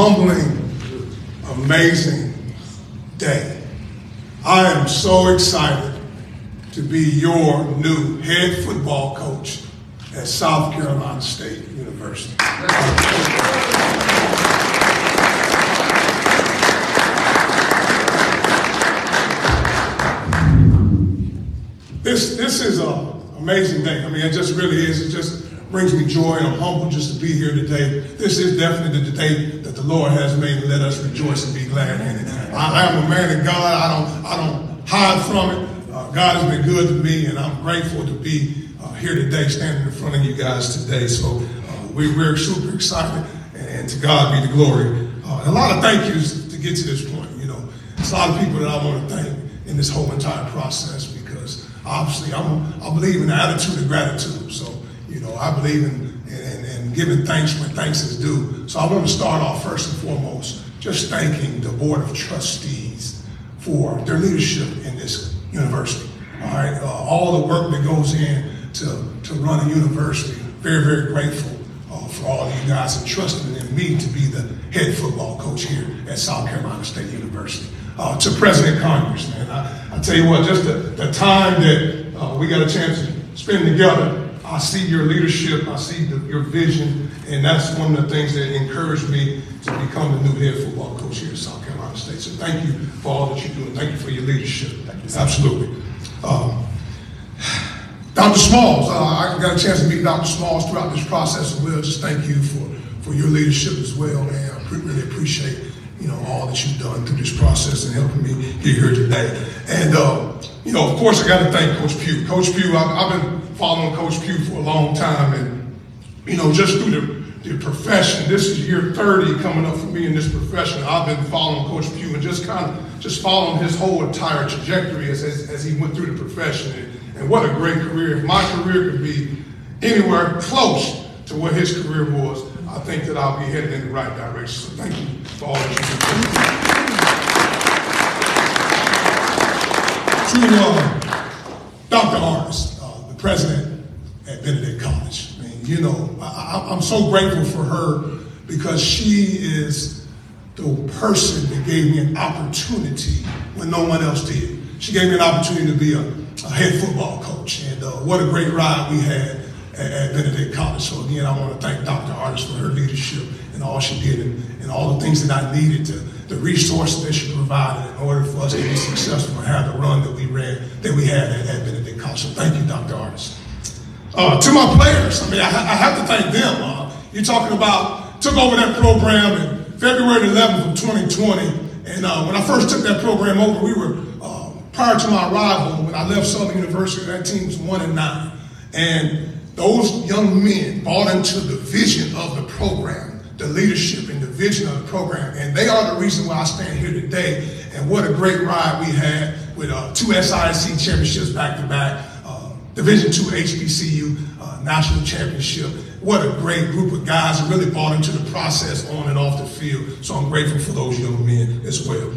humbling, amazing day. I am so excited to be your new head football coach at South Carolina State University. This, this is an amazing day. I mean, it just really is. It just brings me joy. I'm humbled just to be here today. This is definitely the day that the Lord has made. Let us rejoice and be glad in it. I, I am a man of God. I don't, I don't hide from it. Uh, God has been good to me, and I'm grateful to be uh, here today, standing in front of you guys today. So uh, we, we're super excited, and to God be the glory. Uh, a lot of thank yous to get to this point. You know, it's a lot of people that I want to thank in this whole entire process because obviously I'm, I believe in the attitude of gratitude. So, you know, I believe in giving thanks when thanks is due. So I want to start off first and foremost just thanking the Board of Trustees for their leadership in this university. All right, uh, all the work that goes in to, to run a university. Very, very grateful uh, for all of you guys entrusting in me to be the head football coach here at South Carolina State University. Uh, to President Conyers, man, I, I, tell you what, just the, the time that uh, we got a chance to spend together, I see your leadership, I see the, your vision, and that's one of the things that encouraged me to become the new head football coach here at South Carolina State. So thank you for all that you're doing. Thank you for your leadership. Thank you. Absolutely. Um, Dr. Smalls, uh, I got a chance to meet Dr. Smalls throughout this process as well. Just thank you for, for your leadership as well, man. I really appreciate you know all that you've done through this process and helping me get here today. And uh, you know, of course, I got to thank Coach Pugh. Coach Pugh, I've, I've, been following Coach Pugh for a long time, and you know, just through the, the profession, this is year 30 coming up for me in this profession. I've been following Coach Pugh and just kind of just following his whole entire trajectory as, as, as he went through the profession. And, and what a great career. If my career could be anywhere close to what his career was, I think that I'll be heading in the right direction. So thank you for all that you. To Dr. Artis, the president at Benedict College. I mean, you know, I, I'm so grateful for her because she is the person that gave me an opportunity when no one else did. She gave me an opportunity to be a a head football coach. And uh, what a great ride we had at, at, Benedict College. So again, I want to thank Dr. Artis for her leadership and all she did and, and all the things that I needed to, the resources that she provided in order for us to be successful and have the run that we ran, that we had at, at Benedict So thank you, Dr. Artis. Uh, to my players, I mean, I, I have to thank them. Uh, you're talking about, took over that program in February 11th of 2020. And uh, when I first took that program over, we were prior to my arrival, when I left Southern University, that team was one and nine. And those young men bought into the vision of the program, the leadership and the vision of the program. And they are the reason why I stand here today. And what a great ride we had with uh, two SIC championships back to back, uh, Division two HBCU uh, national championship. What a great group of guys really bought into the process on and off the field. So I'm grateful for those young men as well.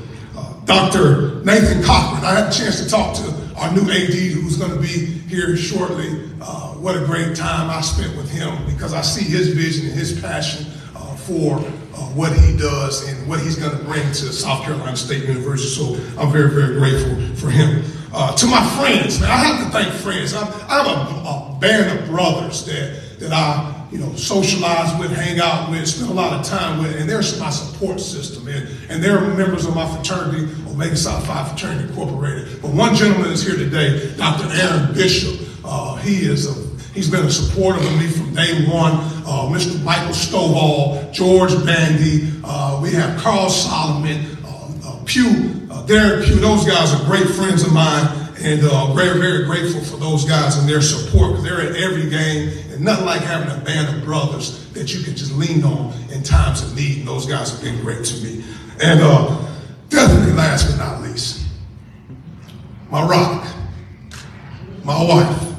Dr. Nathan Cochran. I had a chance to talk to our new AD who's going to be here shortly. Uh, what a great time I spent with him because I see his vision and his passion uh, for uh, what he does and what he's going to bring to South Carolina State University. So I'm very, very grateful for him. Uh, to my friends, man, I have to thank friends. I, I have a, a band of brothers that, that I you know, socialize with, hang out with, spend a lot of time with, and they're my support system. And, and they're members of my fraternity, Omega Psi Phi Fraternity Incorporated. But one gentleman is here today, Dr. Aaron Bishop. Uh, he is a He's been a supporter of me from day one. Uh, Mr. Michael Stovall, George Bandy, uh, we have Carl Solomon, uh, uh Pugh, uh, Derek Pugh. Those guys are great friends of mine, and very, very grateful for those guys and their support they're at every game And nothing like having a band of brothers that you can just lean on in times of need. And those guys have been great to me. And definitely last but not least, my rock, my wife,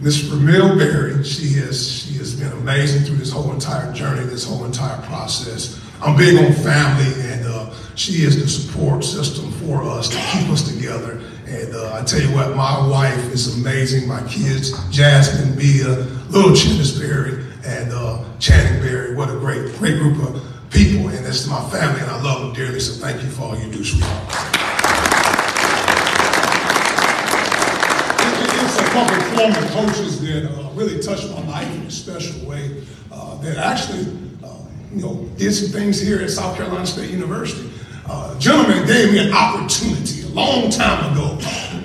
Miss Ramil Berry. She has she has been amazing through this whole entire journey, this whole entire process. I'm big on family, and uh, she is the support system for us to keep us together and uh, I tell you what, my wife is amazing. My kids, Jasmine, Mia, little Chennis Berry, and uh, Channing Berry. What a great, great group of people. And this is my family, and I love them dearly, so thank you for all you do, sweetheart. It's a couple of former coaches that uh, really touched my life in a special way uh, that actually, uh, you know, did some things here at South Carolina State University. Uh, a gentleman gave me an opportunity a long time ago.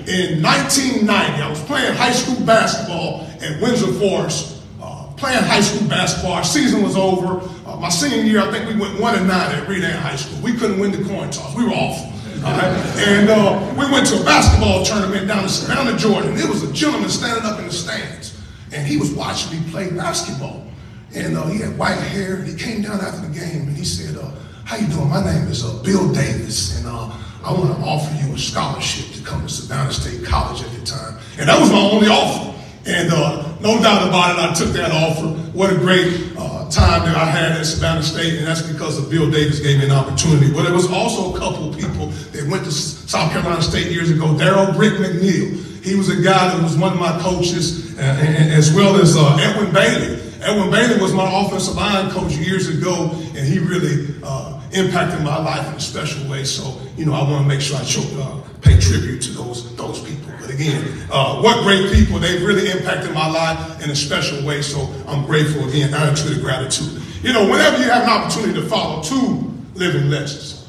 In 1990, I was playing high school basketball at Windsor Forest, uh, playing high school basketball. Our season was over. My senior year, I think we went one and nine at Redan High School. We couldn't win the coin toss. We were awful. And uh, we went to a basketball tournament down in Savannah, Georgia. And there was a gentleman standing up in the stands, and he was watching me play basketball. And uh, he had white hair, and he came down after the game, and he said, uh, "How you doing? My name is uh, Bill Davis, and uh, I want to offer you a scholarship to come to Savannah State College at the time." And that was my only offer. And uh, no doubt about it, I took that offer. What a great uh, time that I had at Savannah State, and that's because of Bill Davis gave me an opportunity. But there was also a couple of people that went to South Carolina State years ago. Daryl Brick McNeil. He was a guy that was one of my coaches, uh, and, as well as uh, Edwin Bailey. Edwin Bailey was my offensive line coach years ago, and he really uh, impacted my life in a special way. So, you know, I want to make sure I show, uh, pay tribute to those those people. Again, uh, what great people! They've really impacted my life in a special way. So I'm grateful again, attitude of gratitude. You know, whenever you have an opportunity to follow two living legends,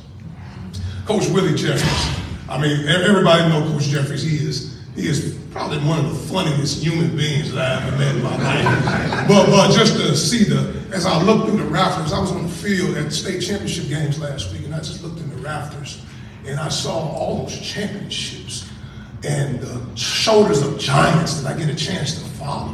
Coach Willie Jeffries. I mean, everybody know Coach Jeffries. He is he is probably one of the funniest human beings that I ever met in my life. but, but just to see the, as I looked through the rafters, I was on the field at the state championship games last week, and I just looked in the rafters, and I saw all those championships and the shoulders of giants that I get a chance to follow.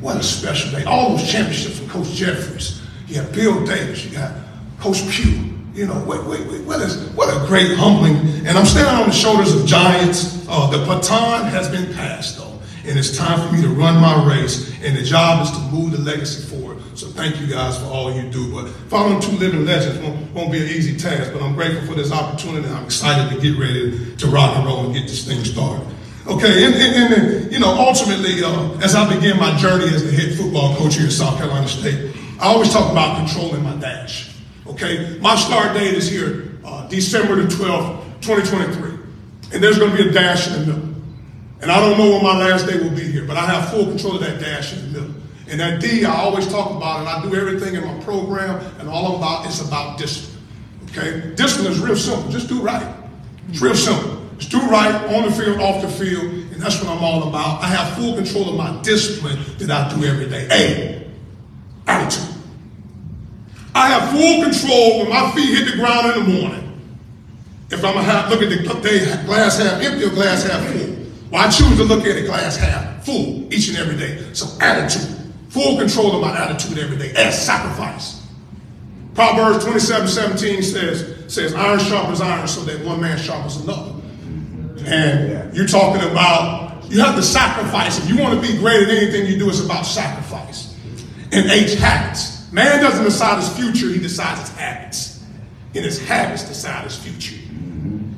What a special day. All those championships from Coach Jeffries. You got Bill Davis, you got Coach Pugh, you know, wait, wait, wait, what is what a great humbling. And I'm standing on the shoulders of giants. Uh, the baton has been passed, though, and it's time for me to run my race. And the job is to move the legacy forward. So thank you guys for all you do. But following two living legends won't, won't be an easy task. But I'm grateful for this opportunity. I'm excited to get ready to rock and roll and get this thing started. Okay, and, and, and you know, ultimately, uh, as I begin my journey as the head football coach here at South Carolina State, I always talk about controlling my dash. Okay, my start date is here, uh, December the 12th, 2023. And there's going to be a dash in the middle. And I don't know when my last day will be here, but I have full control of that dash in the middle. And that D, I always talk about it. I do everything in my program, and all I'm about is about discipline. Okay? Discipline is real simple. Just do right. It's real simple. Just do right on the field, off the field, and that's what I'm all about. I have full control of my discipline that I do every day. A, attitude. I have full control when my feet hit the ground in the morning. If I'm gonna look at the glass half empty or glass half full. Well, I choose to look at it glass half full each and every day. So attitude, full control of my attitude every day. S, sacrifice. Proverbs 27, 17 says, says, iron sharpens iron so that one man sharpens another. And you're talking about, you have to sacrifice. If you want to be great at anything you do, it's about sacrifice. And habits. Man doesn't decide his future, he decides his habits. And his habits decide his future.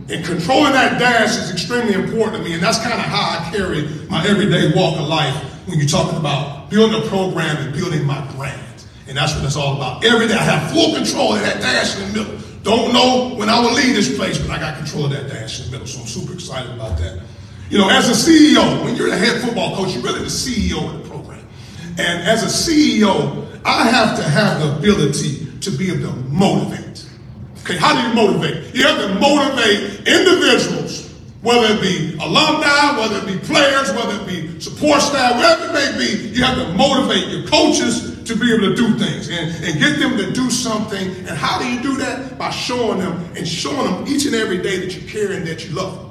And controlling that dash is extremely important to me, and that's kind of how I carry my everyday walk of life when you're talking about building a program and building my brand. And that's what it's all about. Every day I have full control of that dash in the middle. Don't know when I will leave this place, but I got control of that dash in the middle, so I'm super excited about that. You know, as a CEO, when you're the head football coach, you're really the CEO of the program. And as a CEO, I have to have the ability to be able to motivate. Okay, how do you motivate? You have to motivate individuals, whether it be alumni, whether it be players, whether it be support staff, whatever it may be, you have to motivate your coaches to be able to do things and, and get them to do something. And how do you do that? By showing them and showing them each and every day that you care and that you love them.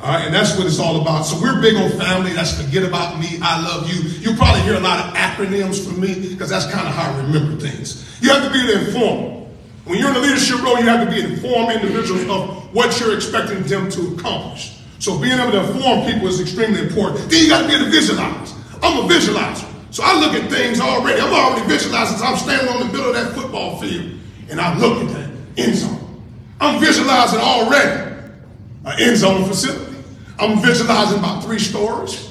All right, and that's what it's all about. So we're big on family. That's forget about me. I love you. You probably hear a lot of acronyms from me because that's kind of how I remember things. You have to be an informer. When you're in a leadership role, you have to be an informed individual of what you're expecting them to accomplish. So being able to inform people is extremely important. Then you got to be able to visualize. I'm a visualizer. So I look at things already. I'm already visualizing. So I'm standing on the middle of that football field and I look at that end zone. I'm visualizing already an end zone facility. I'm visualizing about three stories.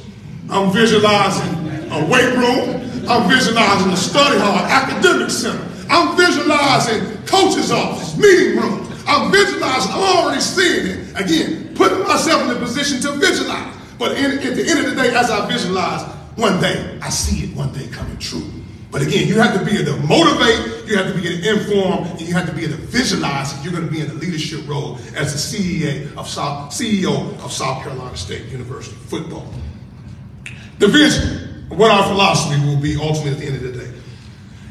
I'm visualizing a weight room. I'm visualizing a study hall, academic center. I'm visualizing coach's office, meeting rooms. I'm visualizing, I'm already seeing it. Again, putting myself in the position to visualize. But in, at the end of the day, as I visualize, one day, I see it one day coming true. But again, you have to be able to motivate, you have to be able to inform, and you have to be able to visualize that you're going to be in a leadership role as the CEO of South, CEO of South Carolina State University football. The vision, what our philosophy will be ultimately at the end of the day.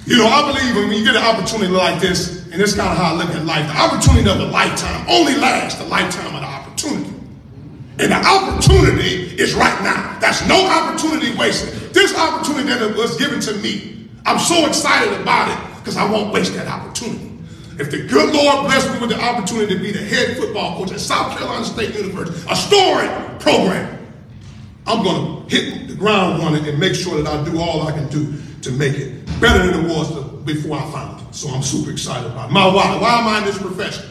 You know, I believe when you get an opportunity like this, and this kind of how I look at life, the opportunity of a lifetime only lasts the lifetime of the opportunity. And the opportunity is right now. That's no opportunity wasted. This opportunity that was given to me I'm so excited about it because I won't waste that opportunity. If the good Lord bless me with the opportunity to be the head football coach at South Carolina State University, a storied program, I'm going to hit the ground running and make sure that I do all I can do to make it better than it was before I found it. So I'm super excited about it. My why. Why am I in this profession?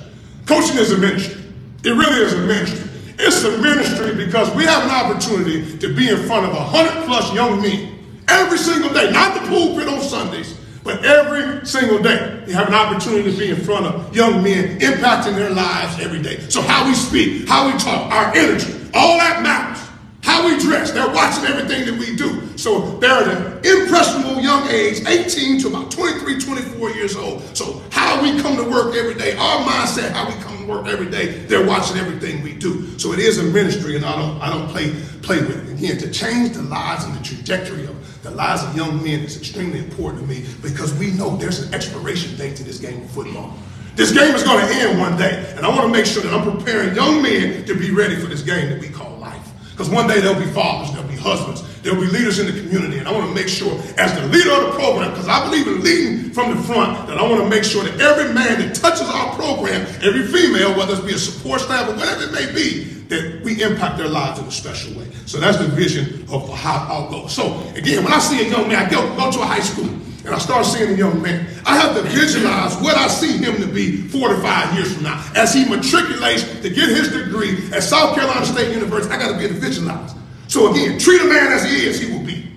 Coaching is a ministry. It really is a ministry. It's a ministry because we have an opportunity to be in front of a 100 plus young men Every single day, not the pulpit on Sundays, but every single day, you have an opportunity to be in front of young men, impacting their lives every day. So, how we speak, how we talk, our energy, all that matters. How we dress, they're watching everything that we do. So, they're at an impressionable young age, 18 to about 23, 24 years old. So, how we come to work every day, our mindset, how we come to work every day, they're watching everything we do. So, it is a ministry, and I don't, I don't play, play with it. Again, to change the lives and the trajectory of the lives of young men is extremely important to me because we know there's an expiration date to this game of football. This game is going to end one day, and I want to make sure that I'm preparing young men to be ready for this game that we call. Because one day there'll be fathers, there'll be husbands, there'll be leaders in the community, and I want to make sure, as the leader of the program, because I believe in leading from the front, that I want to make sure that every man that touches our program, every female, whether it be a support staff or whatever it may be, that we impact their lives in a special way. So that's the vision of how I'll go. So again, when I see a young man, I go, go to a high school and I start seeing a young man, I have to visualize what I see him to be four to five years from now. As he matriculates to get his degree at South Carolina State University, I got to be able to visualize. So again, treat a man as he is, he will be.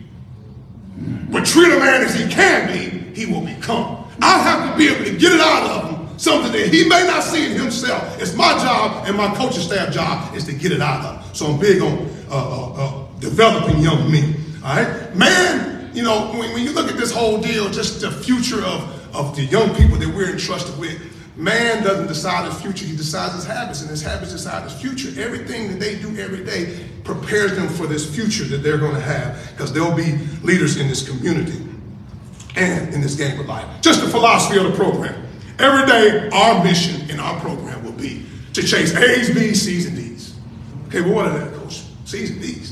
But treat a man as he can be, he will become. I have to be able to get it out of him something that he may not see in himself. It's my job and my coaching staff job is to get it out of. him. So I'm big on uh, uh, uh, developing young men. All right, man. You know, when, when, you look at this whole deal, just the future of of the young people that we're entrusted with. Man doesn't decide his future; he decides his habits, and his habits decide his future. Everything that they do every day prepares them for this future that they're going to have, because they'll be leaders in this community and in this game of life. Just the philosophy of the program. Every day, our mission in our program will be to chase A's, B's, C's, and D's. Okay, well, what are they, Coach? C's and D's.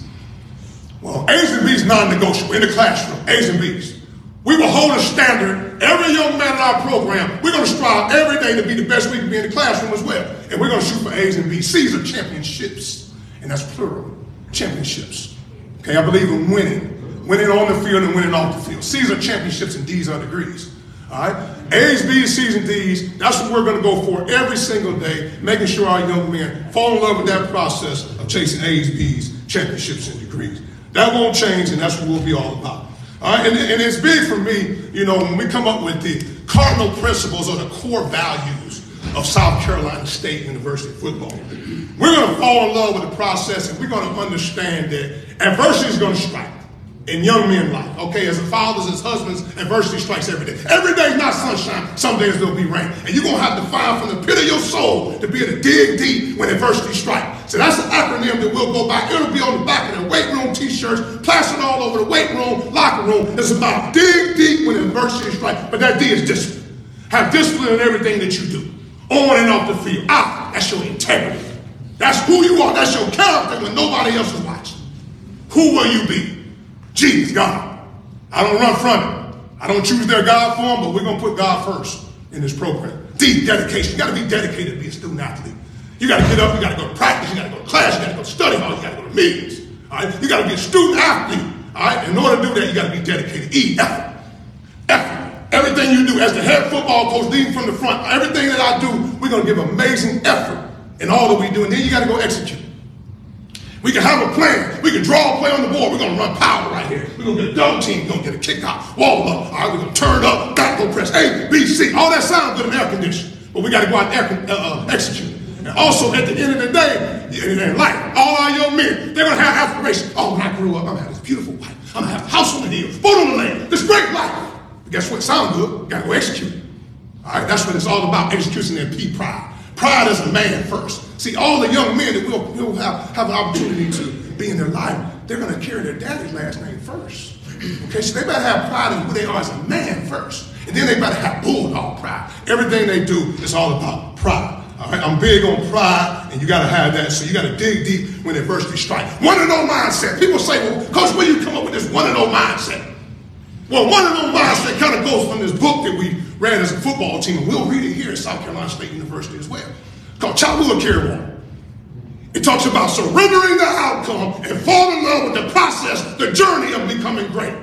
Well, A's and B's non-negotiable in the classroom. A's and B's. We will hold a standard. Every young man in our program, we're going to strive every day to be the best we can be in the classroom as well. And we're going to shoot for A's and B's. C's are championships, and that's plural. Championships. Okay, I believe in winning. Winning on the field and winning off the field. C's are championships and D's are degrees. All right? A's, B's, C's, and D's, that's what we're going to go for every single day, making sure our young men fall in love with that process of chasing A's, B's, championships, and degrees. That won't change, and that's what we'll be all about. All right? And, and it's big for me, you know, when we come up with the cardinal principles or the core values of South Carolina State University football. We're going to fall in love with the process, and we're going to understand that adversity is going to strike in young men life. Okay, as fathers, as husbands, adversity strikes every day. Every day is not sunshine. Some days there'll be rain. And you're going to have to find from the pit of your soul to be able to dig deep when adversity strikes. So that's the acronym that we'll go by. It'll be on the back of the weight room t-shirts, plastered all over the weight room, locker room. It's about dig deep when adversity strikes. But that D is discipline. Have discipline in everything that you do. On and off the field. Ah, that's your integrity. That's who you are. That's your character when nobody else is watching. Who will you be? Jesus, God. I don't run from it. I don't choose their God form, but we're going to put God first in this program. Deep dedication. You got to be dedicated to be a student athlete. You got to get up, you got to go practice, you got to go to class, you got to go study hall, you got to go to meetings. All right? You got to be a student athlete. All right? In order to do that, you got to be dedicated. E, effort. Effort. Everything you do as the head football coach leading from the front, everything that I do, we're going to give amazing effort in all that we do. And then you got to go execute. We can have a plan. We can draw a play on the board. We're going to run power right here. We're going to get a double team. We're going to get a kick out. Wall up. All right, we're going to turn up. Back go press A, B, C. All that sounds good in air conditioning. But we got to go out and uh, uh, execute. And also, at the end of the day, in life, all our young men, they're going to have aspirations. Oh, when I grow up, I'm going to have this beautiful wife. I'm going to have a house on the hill, boat on the land, this great life. But guess what? Sound good. Got to go execute. All right, that's what it's all about, execution and P pride. Pride is a man first. See, all the young men that will, will have, have an opportunity to be in their life, they're going to carry their daddy's last name first. Okay, so they better have pride in who they are as a man first. And then they better have bulldog pride. Everything they do is all about pride. All right, I'm big on pride, and you got to have that. So you got to dig deep when adversity strikes. One and no mindset. People say, well, Coach, where you come up with this one and no mindset? Well, one and no mindset kind of goes from this book that we read as a football team, and we'll read it here at South Carolina State University as well, called Carry Water. It talks about surrendering the outcome and falling in love with the process, the journey of becoming great.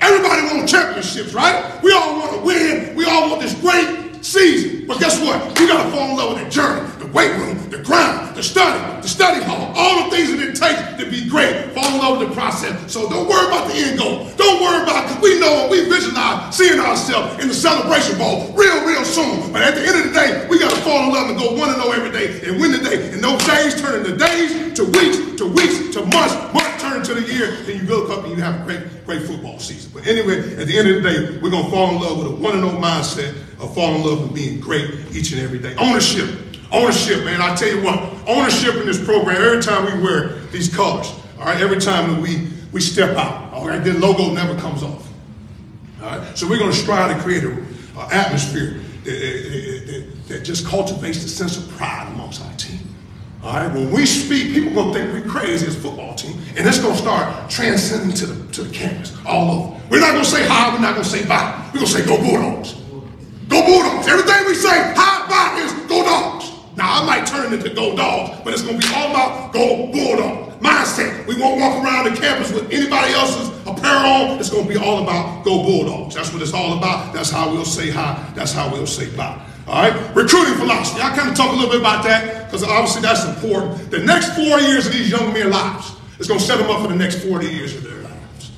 Everybody wants championships, right? We all want to win. We all want this great season. But guess what? You got to fall in love with the journey, weight room, the grind, the study, the study hall, all the things that it takes to be great. Fall in love with the process. So don't worry about the end goal. Don't worry about because we know we visualize seeing ourselves in the celebration bowl real, real soon. But at the end of the day, we got to fall in love and go one and zero every day and win the day. And those days turn into days, to weeks, to weeks, to months, months turn into the year. and you look up and you have a great, great football season. But anyway, at the end of the day, we're gonna fall in love with a one and zero mindset of falling in love with being great each and every day. Ownership. Ownership, man. I tell you what, ownership in this program, every time we wear these colors, all right, every time that we, we step out, all right, the logo never comes off. All right, so we're going to strive to create an atmosphere that, that, that, just cultivates the sense of pride amongst our team. All right, when we speak, people are going to think we're crazy as a football team, and it's going to start transcending to the, to the campus all over. We're not going to say hi, we're not going to say bye. We're going to say go Bulldogs. Go Bulldogs. Everything we say hi, bye is. Now, I might turn into go dogs, but it's going to be all about go bulldog mindset. We won't walk around the campus with anybody else's apparel on. It's going to be all about go bulldogs. That's what it's all about. That's how we'll say hi. That's how we'll say bye. All right, recruiting philosophy. I kind of talk a little bit about that because obviously that's important. The next four years of these young men's lives is going to set them up for the next 40 years of their lives.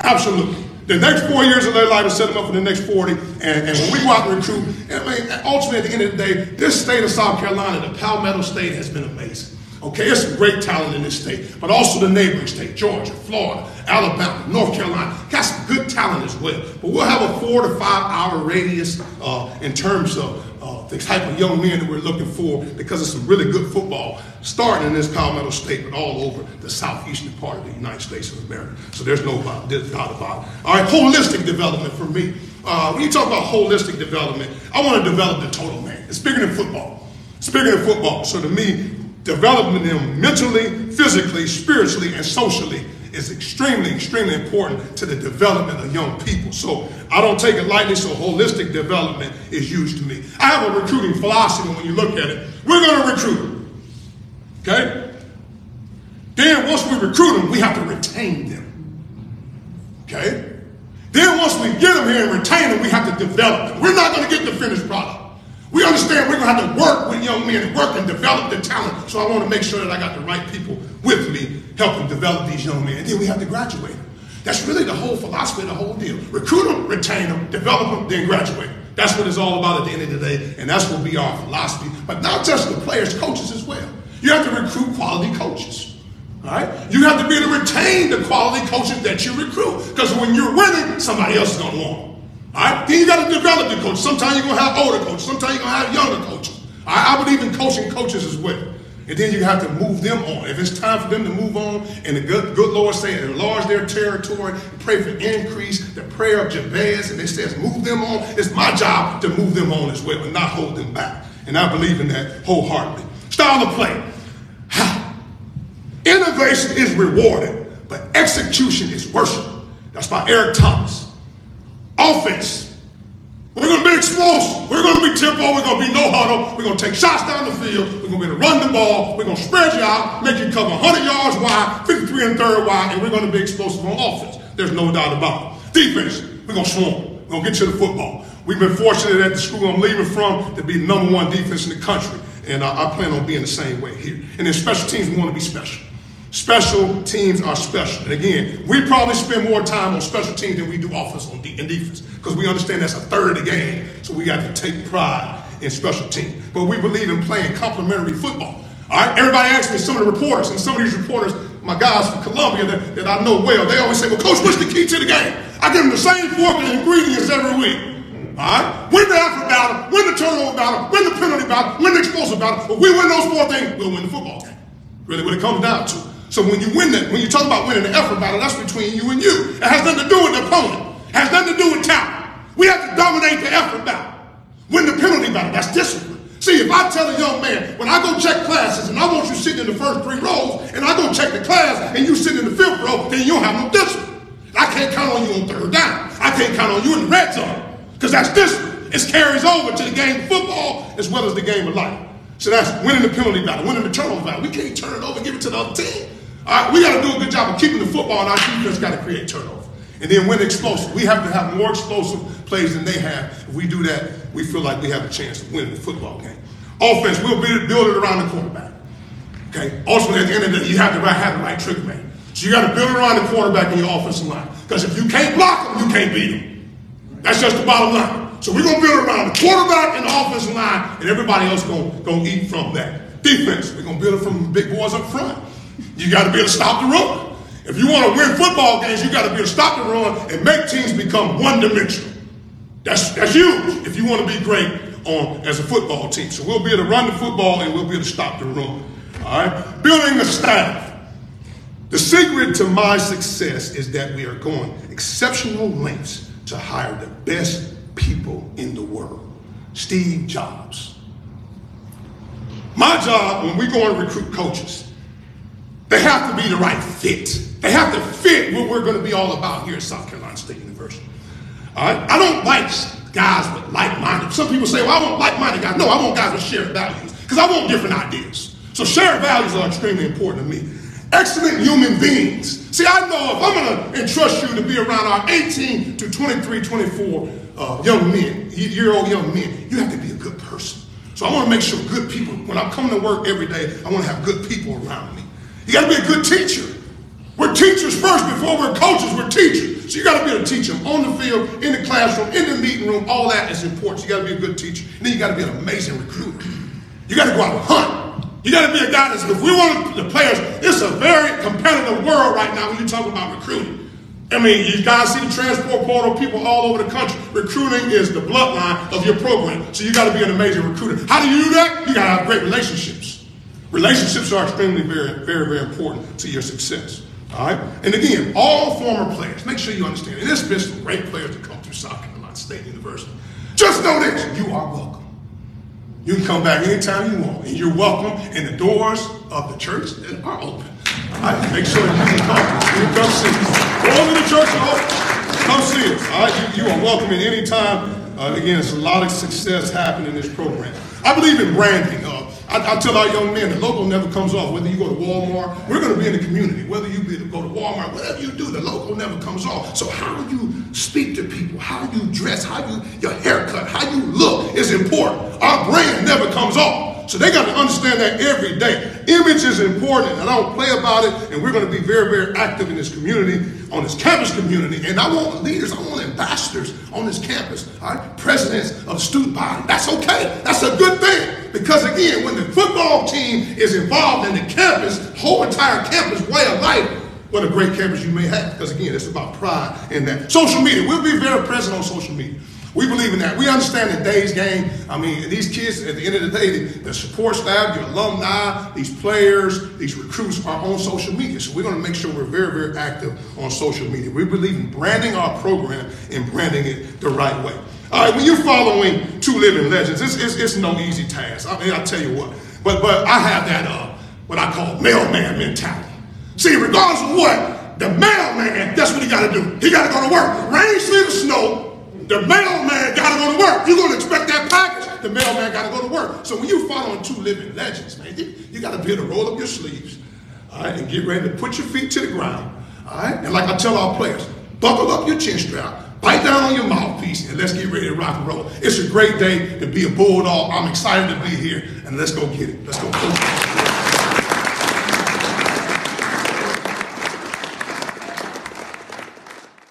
Absolutely. The next four years of their life will set them up for the next 40. And, and when we go out and recruit, I mean, ultimately at the end of the day, this state of South Carolina, the Palmetto State, has been amazing. Okay, there's some great talent in this state, but also the neighboring state, Georgia, Florida, Alabama, North Carolina, got some good talent as well. But we'll have a four to five hour radius uh, in terms of uh, the type of young men that we're looking for because of some really good football, starting in this Colorado State, but all over the southeastern part of the United States of America. So there's no doubt about it. All right, holistic development for me. Uh, when you talk about holistic development, I want to develop the total man. It's bigger than football. It's bigger than football. So to me, developing them mentally, physically, spiritually, and socially is extremely, extremely important to the development of young people. So I don't take it lightly, so holistic development is huge to me. I have a recruiting philosophy when you look at it. We're going to recruit them. Okay? Then once we recruit them, we have to retain them. Okay? Then once we get them here and retain them, we have to develop them. We're not going to get the finished product. We understand we're going to have to work with young men, work and develop the talent. So I want to make sure that I got the right people with me helping develop these young men. And then we have to graduate them. That's really the whole philosophy, the whole deal. Recruit them, retain them, develop them, then graduate. Them. That's what it's all about at the end of the day, and that's what be our philosophy. But not just the players, coaches as well. You have to recruit quality coaches. All right? You have to be able to retain the quality coaches that you recruit. Because when you're winning, somebody else is going to want them. Then you got to develop the coach. Sometimes you're going to have older coaches. Sometimes you're going to have younger coaches. I, I believe in coaching coaches as well. And then you have to move them on. If it's time for them to move on, and the good, good Lord say enlarge their territory, pray for increase, the prayer of Jabez, and it says move them on. It's my job to move them on as well and not hold them back. And I believe in that wholeheartedly. Style of play. Innovation is rewarded, but execution is worship. That's by Eric Thomas. Offense. We're going to be explosive. We're going to be tempo. We're going to be no huddle. We're going to take shots down the field. We're going to be able to run the ball. We're going to spread you out, make you cover 100 yards wide, 53 and third wide, and we're going to be explosive on offense. There's no doubt about it. Defense, we're going to swarm. We're going to get you the football. We've been fortunate at the school I'm leaving from to be number one defense in the country, and I, I plan on being the same way here. And in special teams, we want to be special. Special teams are special. And again, we probably spend more time on special teams than we do offense on de- and defense because we understand that's a third of the game. So we got to take pride in special teams. But we believe in playing complementary football. All right, everybody asks me, some of the reporters, and some of these reporters, my guys from Columbia that, that I know well, they always say, well, coach, what's the key to the game? I give them the same four ingredients every week. All right? Win the effort battle, win the turnover battle, win the penalty battle, win the explosive battle. If we win those four things, we'll win the football game. Really, what it comes down to. So when you win that, when you talk about winning the effort battle, that's between you and you. It has nothing to do with the opponent. It has nothing to do with talent. We have to dominate the effort battle. Win the penalty battle. That's discipline. See, if I tell a young man, when I go check classes and I want you sitting in the first three rows, and I go check the class and you sit in the fifth row, then you don't have no discipline. I can't count on you on third down. I can't count on you in the red zone because that's discipline. It carries over to the game of football as well as the game of life. So that's winning the penalty battle, winning the turnover battle. We can't turn it over and give it to the other team. Right, we got to do a good job of keeping the football, and our defense got to create turnover. And then win explosive. We have to have more explosive plays than they have. If we do that, we feel like we have a chance of winning the football game. Offense, we'll build it around the quarterback. Okay. Also, at the end of the day, you have to have the right trick man. So you got to build around the quarterback in your offensive line. Because if you can't block them, you can't beat them. That's just the bottom line. So we're gonna build it around the quarterback and the offensive line, and everybody else gonna, gonna eat from that. Defense, we're gonna build it from the big boys up front. You got to be able to stop the run. If you want to win football games, you got to be able to stop the run and make teams become one-dimensional. That's that's huge if you want to be great on as a football team. So we'll be able to run the football and we'll be able to stop the run. All right, building the staff. The secret to my success is that we are going exceptional lengths to hire the best people in the world. Steve Jobs. My job when we go and recruit coaches, they have to be the right fit. They have to fit what we're going to be all about here at South Carolina State University. All right? I don't like guys with like-minded. Some people say, well, I want like-minded guys. No, I want guys with shared values because I want different ideas. So shared values are extremely important to me. Excellent human beings. See, I know if I'm going to entrust you to be around our 18 to 23, 24 uh, young men, year old young men, you have to be a good person. So I want to make sure good people, when I'm coming to work every day, I want to have good people around me. You got to be a good teacher. We're teachers first before we're coaches, we're teachers. So you got to be able to teach them on the field, in the classroom, in the meeting room. All that is important. You got to be a good teacher. And then you got to be an amazing recruiter. You got to go out and hunt. You got to be a guy that's, if we want the players, it's a very competitive world right now when you talk about recruiting. I mean, you guys see the transfer portal, people all over the country. Recruiting is the bloodline of your program. So you got to be an amazing recruiter. How do you do that? You got to have great relationships. Relationships are extremely very, very, very important to your success. All right? And again, all former players, make sure you understand. And there's been some great players that come through South Carolina State University. Just know this you are welcome. You can come back anytime you want, and you're welcome, and the doors of the church are open. All right? Make sure you can come. You can come see us. Doors of the church open. Come see us. All right? You, you are welcome at any time. Uh, again, it's a lot of success happening in this program. I believe in branding. Uh, I, I, tell our young men, the logo never comes off. Whether you go to Walmart, we're going to be in the community. Whether you be, to go to Walmart, whatever you do, the logo never comes off. So how you speak to people, how you dress, how you your haircut, how you look is important. Our brand never comes off. So they got to understand that every day. Image is important, and I don't play about it. And we're going to be very, very active in this community, on this campus community. And I want leaders, I want ambassadors on this campus, all right? Presidents of student body. That's okay. That's a good thing. Because again, when the football team is involved in the campus, whole entire campus way of life, what a great campus you may have. Because again, it's about pride in that. Social media, we'll be very present on social media. We believe in that. We understand the day's game. I mean, these kids, at the end of the day, the, the support staff, your alumni, these players, these recruits are on social media. So we're going to make sure we're very, very active on social media. We believe in branding our program and branding it the right way. All right, when you're following two living legends, it's, it's, it's no easy task. I mean, I'll tell you what. But, but I have that, uh, what I call mailman mentality. See, regardless of what, the mailman, that's what he got to do. He got to go to work. Rain, sleet, or snow, the mailman got to go to work. You're going to expect that package. The mailman got to go to work. So when you're following two living legends, man, you, you got to be able to roll up your sleeves, all right, and get ready to put your feet to the ground, all right? And like I tell our players, buckle up your chin strap, bite down on your mouthpiece, and let's get ready to rock and roll. It's a great day to be a bulldog. I'm excited to be here, and let's go get it. Let's go.